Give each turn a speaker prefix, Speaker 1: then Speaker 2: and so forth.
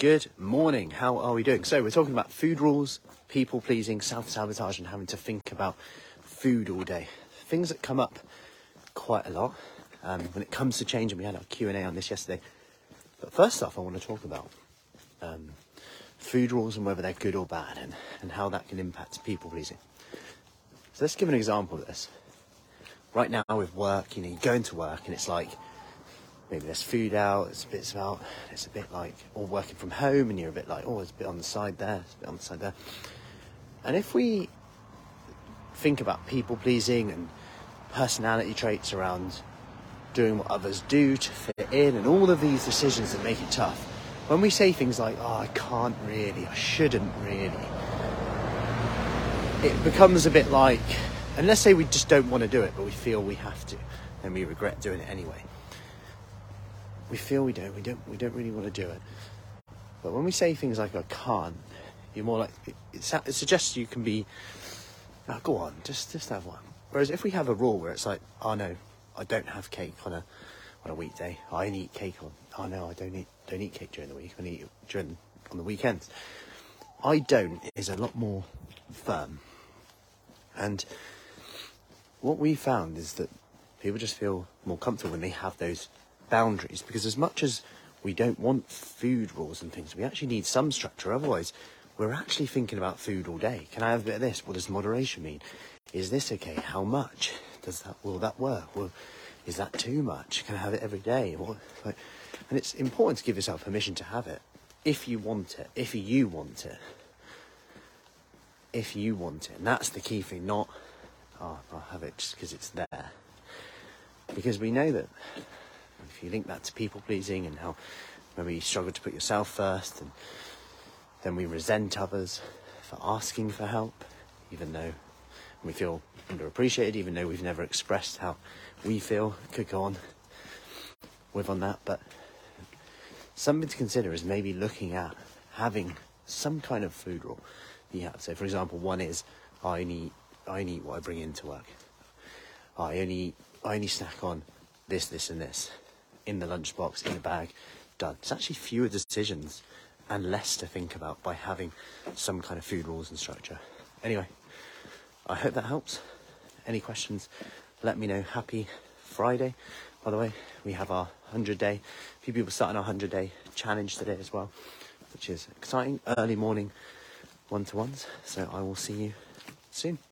Speaker 1: Good morning. How are we doing? So, we're talking about food rules, people pleasing, self sabotage, and having to think about food all day. Things that come up quite a lot um, when it comes to change, and we had our Q and A on this yesterday. But first off, I want to talk about um, food rules and whether they're good or bad, and, and how that can impact people pleasing. So, let's give an example of this. Right now, with work, you know, you go into work, and it's like maybe there's food out, it's a bit it's a bit like, or working from home, and you're a bit like, oh, it's a bit on the side there, it's a bit on the side there. And if we think about people pleasing and personality traits around doing what others do to fit in, and all of these decisions that make it tough, when we say things like, oh, I can't really, I shouldn't really, it becomes a bit like, and let's say we just don't want to do it, but we feel we have to, and we regret doing it anyway we feel we don't, we don't, we don't really want to do it. But when we say things like "I can't," you're more like it, it suggests you can be. Oh, go on, just just have one. Whereas if we have a rule where it's like, "Oh no, I don't have cake on a on a weekday. I only eat cake on. Oh no, I don't eat don't eat cake during the week. I eat during on the weekends." I don't is a lot more firm. And what we found is that people just feel more comfortable when they have those boundaries because as much as we don't want food rules and things, we actually need some structure. Otherwise, we're actually thinking about food all day. Can I have a bit of this? What does moderation mean? Is this okay? How much? Does that will that work? Well, is that too much? Can I have it every day? What, like, and it's important to give yourself permission to have it if you want it. If you want it. If you want it, and that's the key thing. Not, oh, I'll have it just because it's there. Because we know that if you link that to people pleasing and how maybe you struggle to put yourself first, and then we resent others for asking for help, even though we feel underappreciated, even though we've never expressed how we feel. Could go on with on that, but something to consider is maybe looking at having some kind of food rule have. So, for example, one is I only I only eat what I bring into work. I only I only snack on this, this, and this in the lunchbox, in the bag, done. It's actually fewer decisions and less to think about by having some kind of food rules and structure. Anyway, I hope that helps. Any questions, let me know. Happy Friday. By the way, we have our 100 day, a few people starting our 100 day challenge today as well, which is exciting. Early morning one to ones. So I will see you soon.